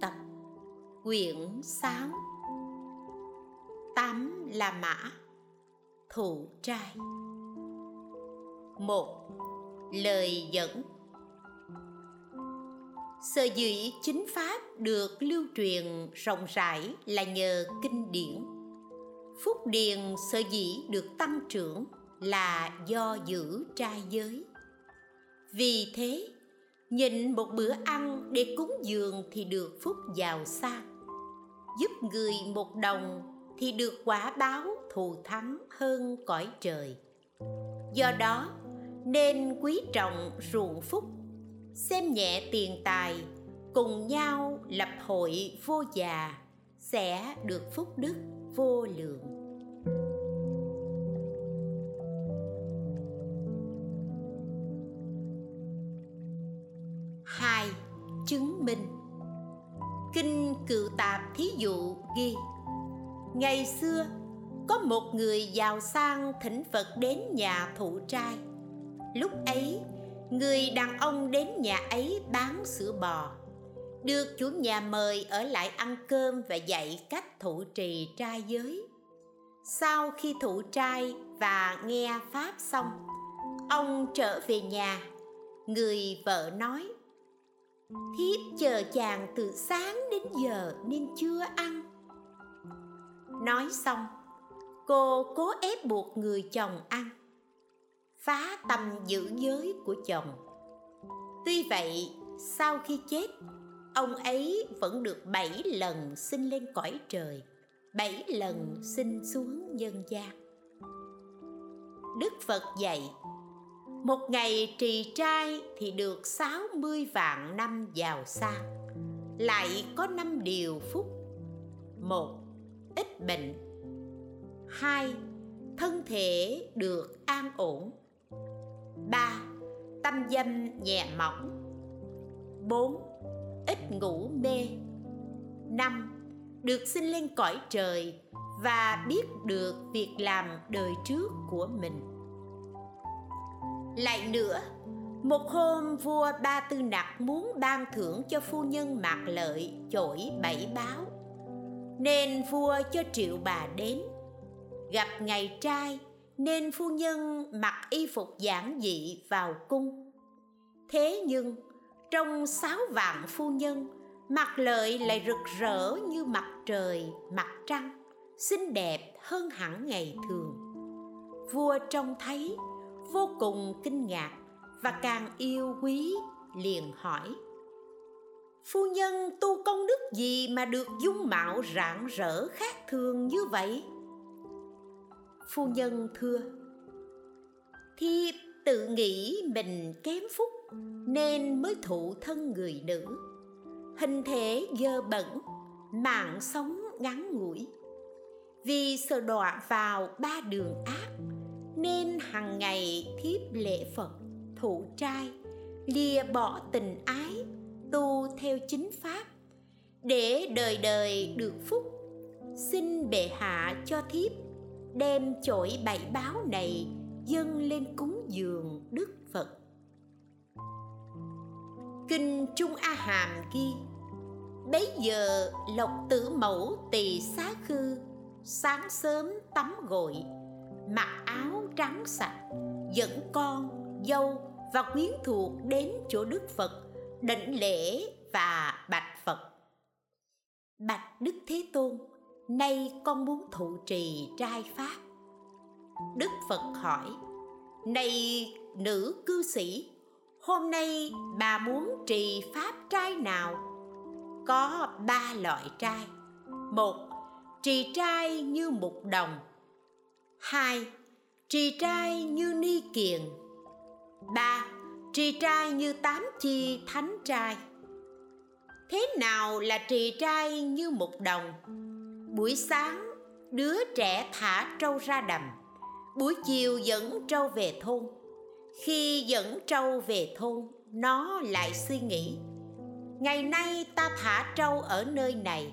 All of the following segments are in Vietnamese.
tập quyển 6 tám là mã thụ trai. Một, lời dẫn. Sở dĩ chính pháp được lưu truyền rộng rãi là nhờ kinh điển. Phúc điền sở dĩ được tăng trưởng là do giữ trai giới. Vì thế nhịn một bữa ăn để cúng dường thì được phúc giàu sang. Giúp người một đồng thì được quả báo thù thắng hơn cõi trời. Do đó, nên quý trọng ruộng phúc, xem nhẹ tiền tài, cùng nhau lập hội vô già, sẽ được phúc đức vô lượng. Tạp thí dụ ghi. Ngày xưa, có một người giàu sang thỉnh phật đến nhà thụ trai. Lúc ấy, người đàn ông đến nhà ấy bán sữa bò. Được chủ nhà mời ở lại ăn cơm và dạy cách thụ trì trai giới. Sau khi thụ trai và nghe pháp xong, ông trở về nhà. Người vợ nói thiếp chờ chàng từ sáng đến giờ nên chưa ăn. Nói xong, cô cố ép buộc người chồng ăn, phá tâm giữ giới của chồng. Tuy vậy, sau khi chết, ông ấy vẫn được bảy lần sinh lên cõi trời, bảy lần sinh xuống nhân gian. Đức phật dạy một ngày trì trai thì được 60 vạn năm giàu sang. Lại có năm điều phúc. Một, ít bệnh. Hai, thân thể được an ổn. Ba, tâm dâm nhẹ mỏng. Bốn, ít ngủ mê. Năm, được sinh lên cõi trời và biết được việc làm đời trước của mình lại nữa, một hôm vua ba tư nặc muốn ban thưởng cho phu nhân mạc lợi chổi bảy báo. Nên vua cho triệu bà đến. Gặp ngày trai, nên phu nhân mặc y phục giản dị vào cung. Thế nhưng, trong sáu vạn phu nhân mặt lợi lại rực rỡ như mặt trời, mặt trăng, xinh đẹp hơn hẳn ngày thường. Vua trông thấy vô cùng kinh ngạc và càng yêu quý, liền hỏi, phu nhân tu công đức gì mà được dung mạo rạng rỡ khác thường như vậy? Phu nhân thưa thiếp tự nghĩ mình kém phúc nên mới thụ thân người nữ. Hình thể dơ bẩn, mạng sống ngắn ngủi. Vì sợ đọa vào ba đường ác nên hằng ngày thiếp lễ phật, thụ trai, lìa bỏ tình ái, tu theo chính pháp, để đời đời được phúc. Xin bệ hạ cho thiếp, đem chổi bảy báo này dâng lên cúng dường đức phật. Kinh trung a hàm ghi, bấy giờ lộc tử mẫu tỳ xá khư, sáng sớm tắm gội, mặc trắng sạch, dẫn con, dâu và quyến thuộc đến chỗ đức phật định lễ và bạch phật. Bạch đức thế tôn, nay con muốn thụ trì trai pháp. Đức phật hỏi, này nữ cư sĩ, hôm nay bà muốn trì pháp trai nào? Có ba loại trai. Một, trì trai như mục đồng. Hai trì trai như ni kiền. Ba, trì trai như tám chi thánh trai. Thế nào là trì trai như một đồng? Buổi sáng, đứa trẻ thả trâu ra đầm. Buổi chiều dẫn trâu về thôn. Khi dẫn trâu về thôn, nó lại suy nghĩ. Ngày nay ta thả trâu ở nơi này,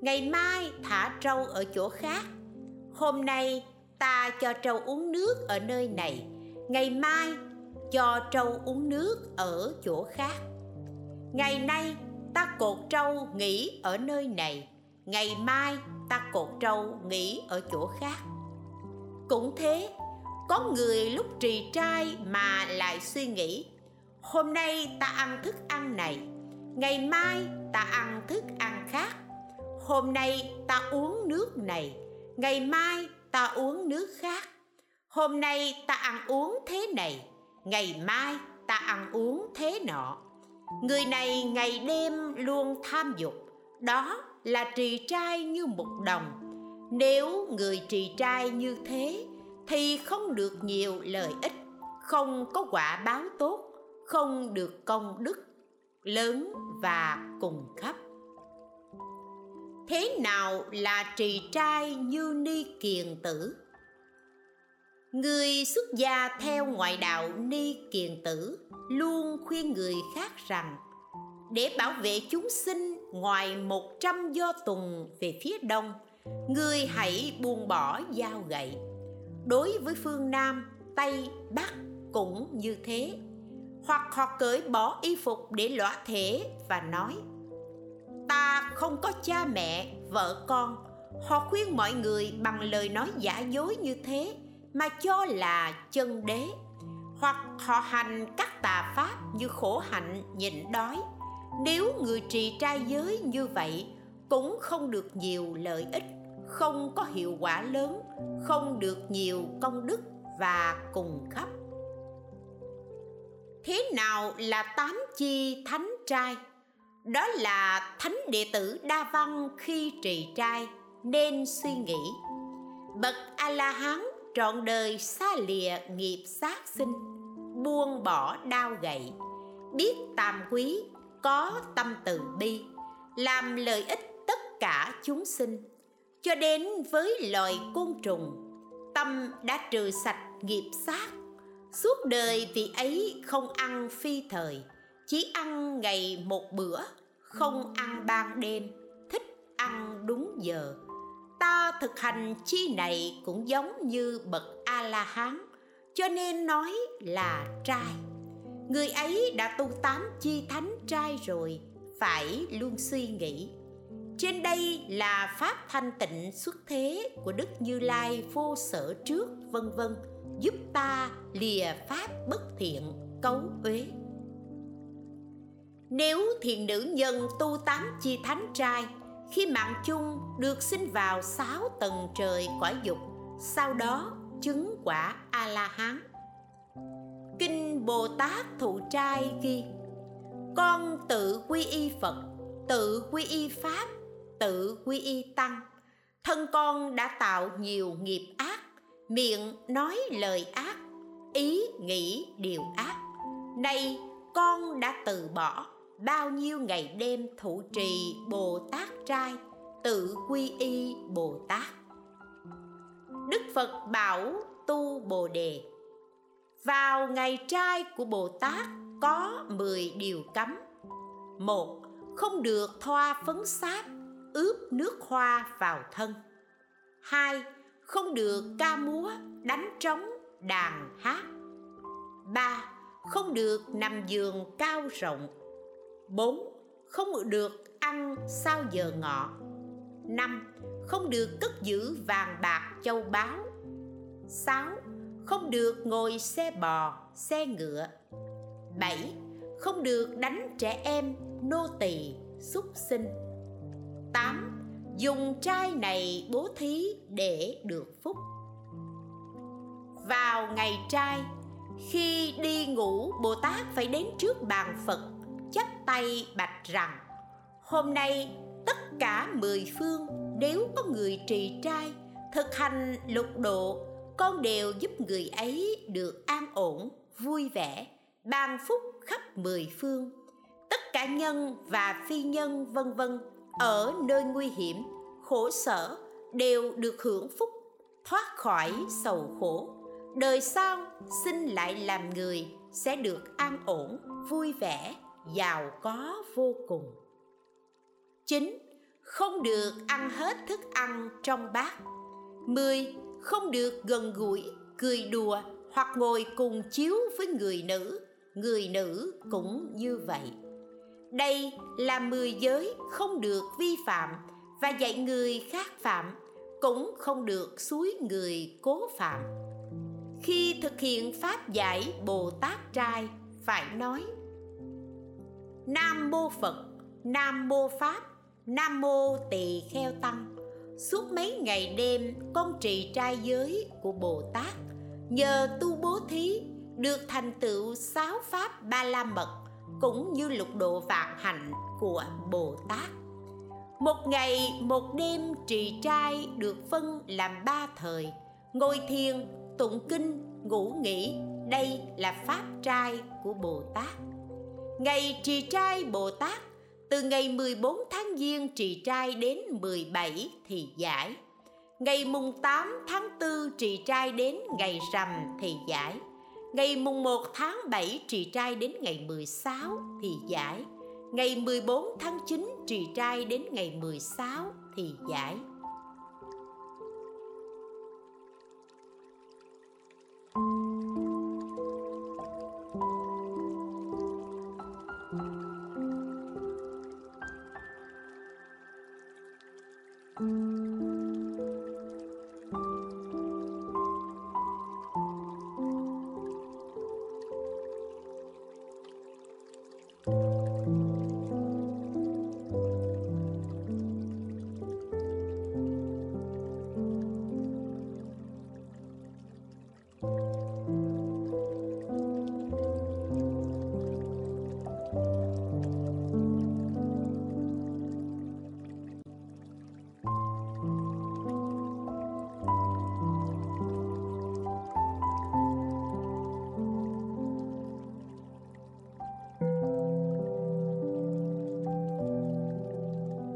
ngày mai thả trâu ở chỗ khác. Hôm nay ta cho trâu uống nước ở nơi này. Ngày mai cho trâu uống nước ở chỗ khác. Ngày nay ta cột trâu nghỉ ở nơi này. Ngày mai ta cột trâu nghỉ ở chỗ khác. Cũng thế, có người lúc trì trai mà lại suy nghĩ, hôm nay ta ăn thức ăn này, ngày mai ta ăn thức ăn khác. Hôm nay ta uống nước này, ngày mai ta uống nước khác. Hôm nay ta ăn uống thế này, ngày mai ta ăn uống thế nọ. Người này ngày đêm luôn tham dục, đó là trì trai như một đồng. Nếu người trì trai như thế, thì không được nhiều lợi ích, không có quả báo tốt, không được công đức lớn và cùng khắp thế nào là trì trai như ni kiền tử? Người xuất gia theo ngoại đạo ni kiền tử luôn khuyên người khác rằng, để bảo vệ chúng sinh ngoài một trăm do tùng về phía đông, người hãy buông bỏ dao gậy. Đối với phương nam, tây, bắc cũng như thế. Hoặc họ cởi bỏ y phục để lõa thể và nói ta không có cha mẹ, vợ con. Họ khuyên mọi người bằng lời nói giả dối như thế, mà cho là chân đế. Hoặc họ hành các tà pháp như khổ hạnh, nhịn đói. Nếu người trì trai giới như vậy, cũng không được nhiều lợi ích, không có hiệu quả lớn, không được nhiều công đức và cùng khắp. Thế nào là tám chi thánh trai? Đó là thánh đệ tử đa văn khi trì trai, nên suy nghĩ. Bậc a la hán trọn đời xa lìa nghiệp sát sinh, buông bỏ đau gậy, biết tàm quý, có tâm từ bi, làm lợi ích tất cả chúng sinh. Cho đến với loài côn trùng, tâm đã trừ sạch nghiệp sát, suốt đời vị ấy không ăn phi thời chỉ ăn ngày một bữa, không ăn ban đêm. Thích ăn đúng giờ. Ta thực hành chi này cũng giống như bậc a la hán cho nên nói là trai. Người ấy đã tu tám chi thánh trai rồi, phải luôn suy nghĩ. Trên đây là pháp thanh tịnh xuất thế của đức như lai vô sở trước, vân vân, giúp ta lìa pháp bất thiện, cấu uế nếu thiền nữ nhân tu tám chi thánh trai, khi mạng chung được sinh vào sáu tầng trời quả dục, sau đó chứng quả a la hán kinh bồ tát thụ trai ghi, con tự quy y phật, tự quy y pháp, tự quy y tăng. Thân con đã tạo nhiều nghiệp ác, miệng nói lời ác, ý nghĩ điều ác. Nay con đã từ bỏ bao nhiêu ngày đêm thụ trì bồ tát trai, tự quy y bồ tát. Đức phật bảo tu bồ đề, vào ngày trai của bồ tát có 10 điều cấm. Một, không được thoa phấn sáp ướp nước hoa vào thân. Hai, không được ca múa, đánh trống, đàn hát. Ba, không được nằm giường cao rộng bốn, không được ăn sau giờ ngọ. Năm, không được cất giữ vàng bạc châu báu. Sáu, không được ngồi xe bò, xe ngựa. Bảy, không được đánh trẻ em, nô tỳ, súc sinh. Tám, dùng trai này bố thí để được phúc. Vào ngày trai, khi đi ngủ, bồ tát phải đến trước bàn phật chắp tay bạch rằng, hôm nay tất cả mười phương nếu có người trì trai, thực hành lục độ, con đều giúp người ấy được an ổn, vui vẻ, ban phúc khắp mười phương. Tất cả nhân và phi nhân, vân vân, ở nơi nguy hiểm, khổ sở đều được hưởng phúc, thoát khỏi sầu khổ. Đời sau sinh lại làm người sẽ được an ổn, vui vẻ giàu có vô cùng. Chín, không được ăn hết thức ăn trong bát. Mười, không được gần gũi, cười đùa hoặc ngồi cùng chiếu với người nữ. Người nữ cũng như vậy. Đây là mười giới không được vi phạm và dạy người khác phạm, cũng không được suối người cố phạm. Khi thực hiện pháp giải bồ tát trai, phải nói nam mô phật, nam mô pháp, nam mô tỳ kheo tăng. Suốt mấy ngày đêm, con trì trai giới của bồ tát, nhờ tu bố thí, được thành tựu sáu pháp ba la mật, cũng như lục độ vạn hạnh của bồ tát. Một ngày, một đêm, trì trai được phân làm ba thời. Ngồi thiền, tụng kinh, ngủ nghỉ, đây là pháp trai của bồ tát ngày trì trai bồ tát, từ ngày 14 tháng Giêng trì trai đến 17 thì giải. Ngày mùng 8 tháng 4 trì trai đến ngày rằm thì giải. Ngày mùng 1 tháng 7 trì trai đến ngày 16 thì giải. Ngày 14 tháng 9 trì trai đến ngày 16 thì giải.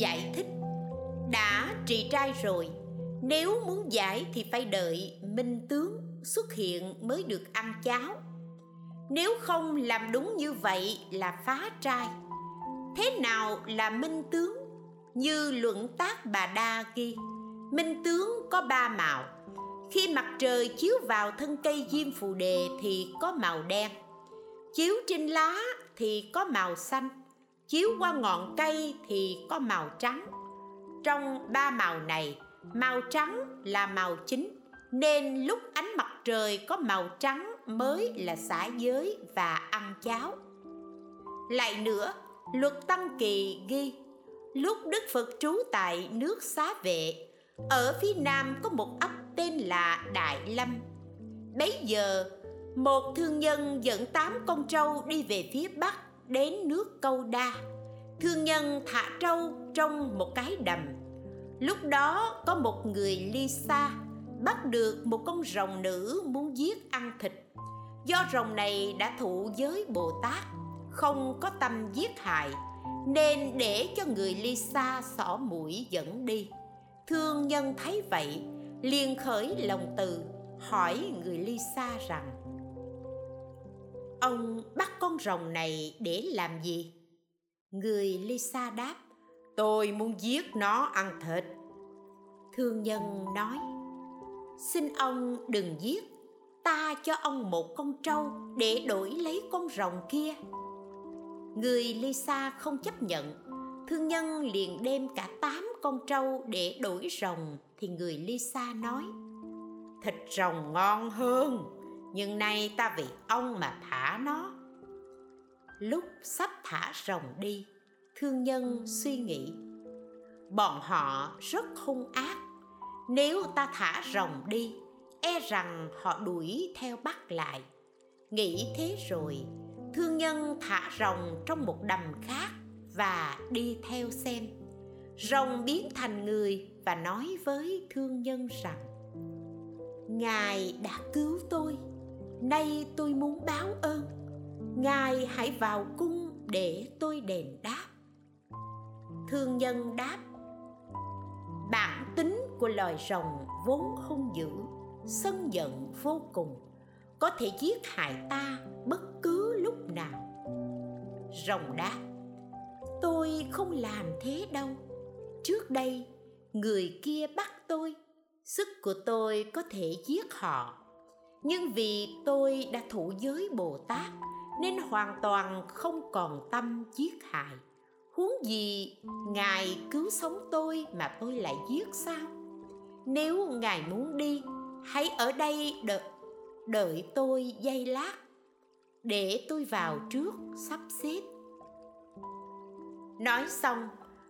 Giải thích. Đã trì trai rồi. Nếu muốn giải thì phải đợi minh tướng xuất hiện mới được ăn cháo. Nếu không làm đúng như vậy là phá trai. Thế nào là minh tướng? Như luận tác bà đa ghi, minh tướng có ba màu. Khi mặt trời chiếu vào thân cây diêm phù đề thì có màu đen, chiếu trên lá thì có màu xanh, chiếu qua ngọn cây thì có màu trắng. Trong ba màu này, màu trắng là màu chính nên lúc ánh mặt trời có màu trắng mới là xả giới và ăn cháo. Lại nữa, luật tăng kỳ ghi, lúc đức phật trú tại nước xá vệ, ở phía nam có một ấp tên là đại lâm. Bấy giờ, một thương nhân dẫn tám con trâu đi về phía bắc đến nước câu đa. Thương nhân thả trâu trong một cái đầm. Lúc đó có một người ly xa bắt được một con rồng nữ muốn giết ăn thịt. Do rồng này đã thụ giới bồ tát, không có tâm giết hại, nên để cho người ly xa xỏ mũi dẫn đi. Thương nhân thấy vậy, liền khởi lòng từ, hỏi người ly xa rằng, ông bắt con rồng này để làm gì? Người lisa đáp, tôi muốn giết nó ăn thịt. Thương nhân nói xin ông đừng giết. Ta cho ông một con trâu để đổi lấy con rồng kia. Người lisa không chấp nhận. Thương nhân liền đem cả tám con trâu để đổi rồng, thì người lisa nói. Thịt rồng ngon hơn, nhưng nay ta vì ông mà thả nó. Lúc sắp thả rồng đi, thương nhân suy nghĩ. Bọn họ rất hung ác nếu ta thả rồng đi e rằng họ đuổi theo bắt lại. Nghĩ thế rồi, thương nhân thả rồng trong một đầm khác và đi theo xem. Rồng biến thành người và nói với thương nhân rằng, ngài đã cứu tôi, nay tôi muốn báo ơn. Ngài hãy vào cung để tôi đền đáp. Thương nhân đáp, bạn của loài rồng vốn hung dữ, sân giận vô cùng, có thể giết hại ta bất cứ lúc nào. Rồng đáp, tôi không làm thế đâu. Trước đây, người kia bắt tôi, sức của tôi có thể giết họ. Nhưng vì tôi đã thủ giới bồ tát, nên hoàn toàn không còn tâm giết hại. Huống gì ngài cứu sống tôi mà tôi lại giết sao? Nếu ngài muốn đi, hãy ở đây đợi đợi tôi giây lát để tôi vào trước sắp xếp. Nói xong,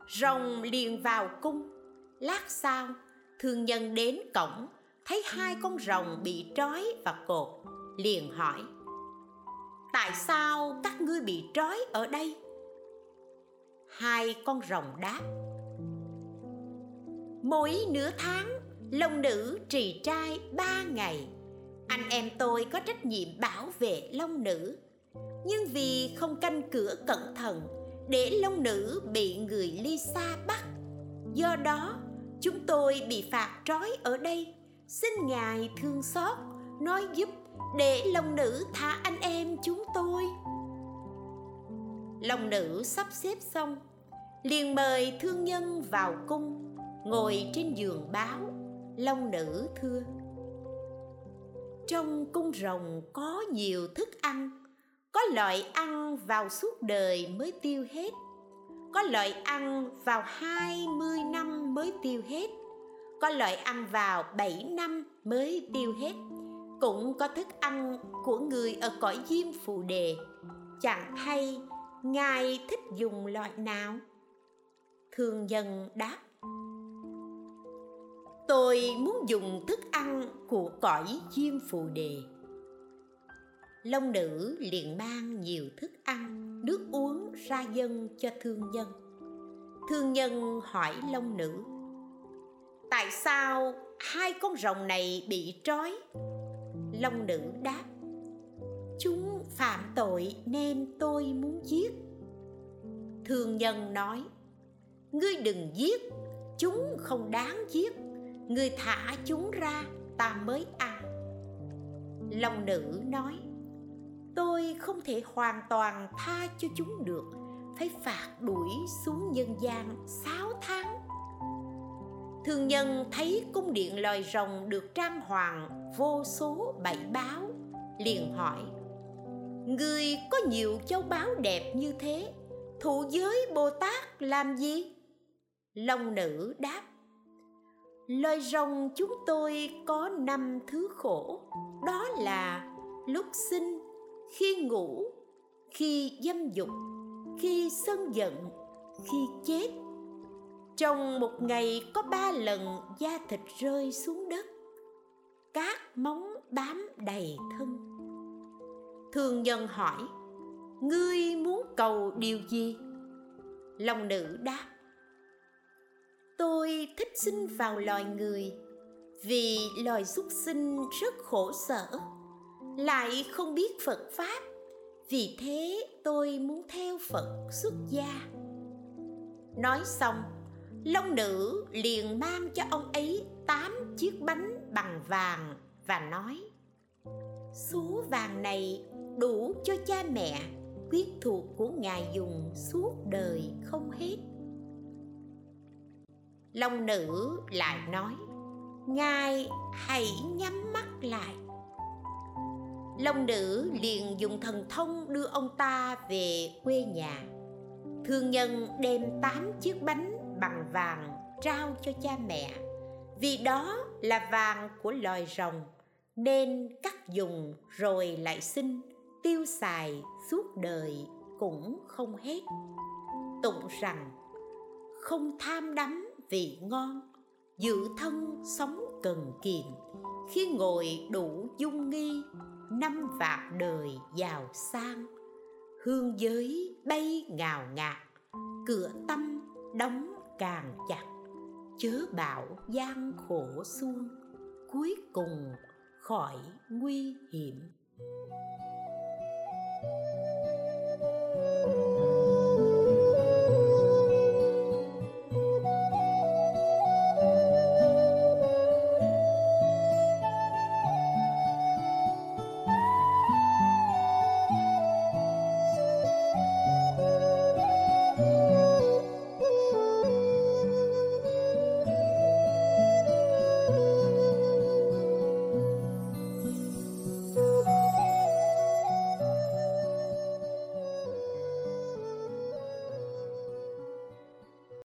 rồng liền vào cung. Lát sau, thương nhân đến cổng, thấy hai con rồng bị trói và cột, liền hỏi, tại sao các ngươi bị trói ở đây? Hai con rồng đáp mỗi nửa tháng long nữ trì trai ba ngày. Anh em tôi có trách nhiệm bảo vệ long nữ. Nhưng vì không canh cửa cẩn thận, để long nữ bị người ly xa bắt. Do đó, chúng tôi bị phạt trói ở đây. Xin ngài thương xót, nói giúp để long nữ thả anh em chúng tôi. Long nữ sắp xếp xong, liền mời thương nhân vào cung ngồi trên giường báo, long nữ thưa. Trong cung rồng có nhiều thức ăn, có loại ăn vào suốt đời mới tiêu hết, có loại ăn vào hai mươi năm mới tiêu hết, có loại ăn vào bảy năm mới tiêu hết. Cũng có thức ăn của người ở cõi diêm phù đề, chẳng hay ngài thích dùng loại nào? Thường nhân đáp tôi muốn dùng thức ăn của cõi diêm phù đề. Long nữ liền mang nhiều thức ăn, nước uống ra dân cho thương nhân. Thương nhân hỏi long nữ, tại sao hai con rồng này bị trói? Long nữ đáp, chúng phạm tội nên tôi muốn giết. Thương nhân nói, ngươi đừng giết, chúng không đáng giết người thả chúng ra, ta mới ăn. Long nữ nói, tôi không thể hoàn toàn tha cho chúng được, phải phạt đuổi xuống nhân gian sáu tháng. Thương nhân thấy cung điện loài rồng được trang hoàng vô số bảy báo, liền hỏi, người có nhiều châu báu đẹp như thế, thụ giới bồ tát làm gì? Long nữ đáp loài rồng chúng tôi có năm thứ khổ. Đó là lúc sinh, khi ngủ, khi dâm dục, khi sân giận, khi chết. Trong một ngày có ba lần da thịt rơi xuống đất cát móng bám đầy thân. Thường nhân hỏi, ngươi muốn cầu điều gì? Long nữ đáp tôi thích sinh vào loài người, vì loài súc sinh rất khổ sở. Lại không biết phật pháp, vì thế tôi muốn theo phật xuất gia. Nói xong, long nữ liền mang cho ông ấy tám chiếc bánh bằng vàng và nói, số vàng này đủ cho cha mẹ, quyết thuộc của ngài dùng suốt đời không hết long nữ lại nói, ngài hãy nhắm mắt lại. Long nữ liền dùng thần thông đưa ông ta về quê nhà. Thương nhân đem tám chiếc bánh bằng vàng trao cho cha mẹ. Vì đó là vàng của loài rồng, nên cắt dùng rồi lại sinh, tiêu xài suốt đời cũng không hết. Tụng rằng, không tham đắm vị ngon, giữ thân sống cần kiệm khi ngồi đủ dung nghi, năm vạt đời giàu sang. Hương giới bay ngào ngạt, cửa tâm đóng càng chặt. Chớ bảo gian khổ xuông cuối cùng khỏi nguy hiểm.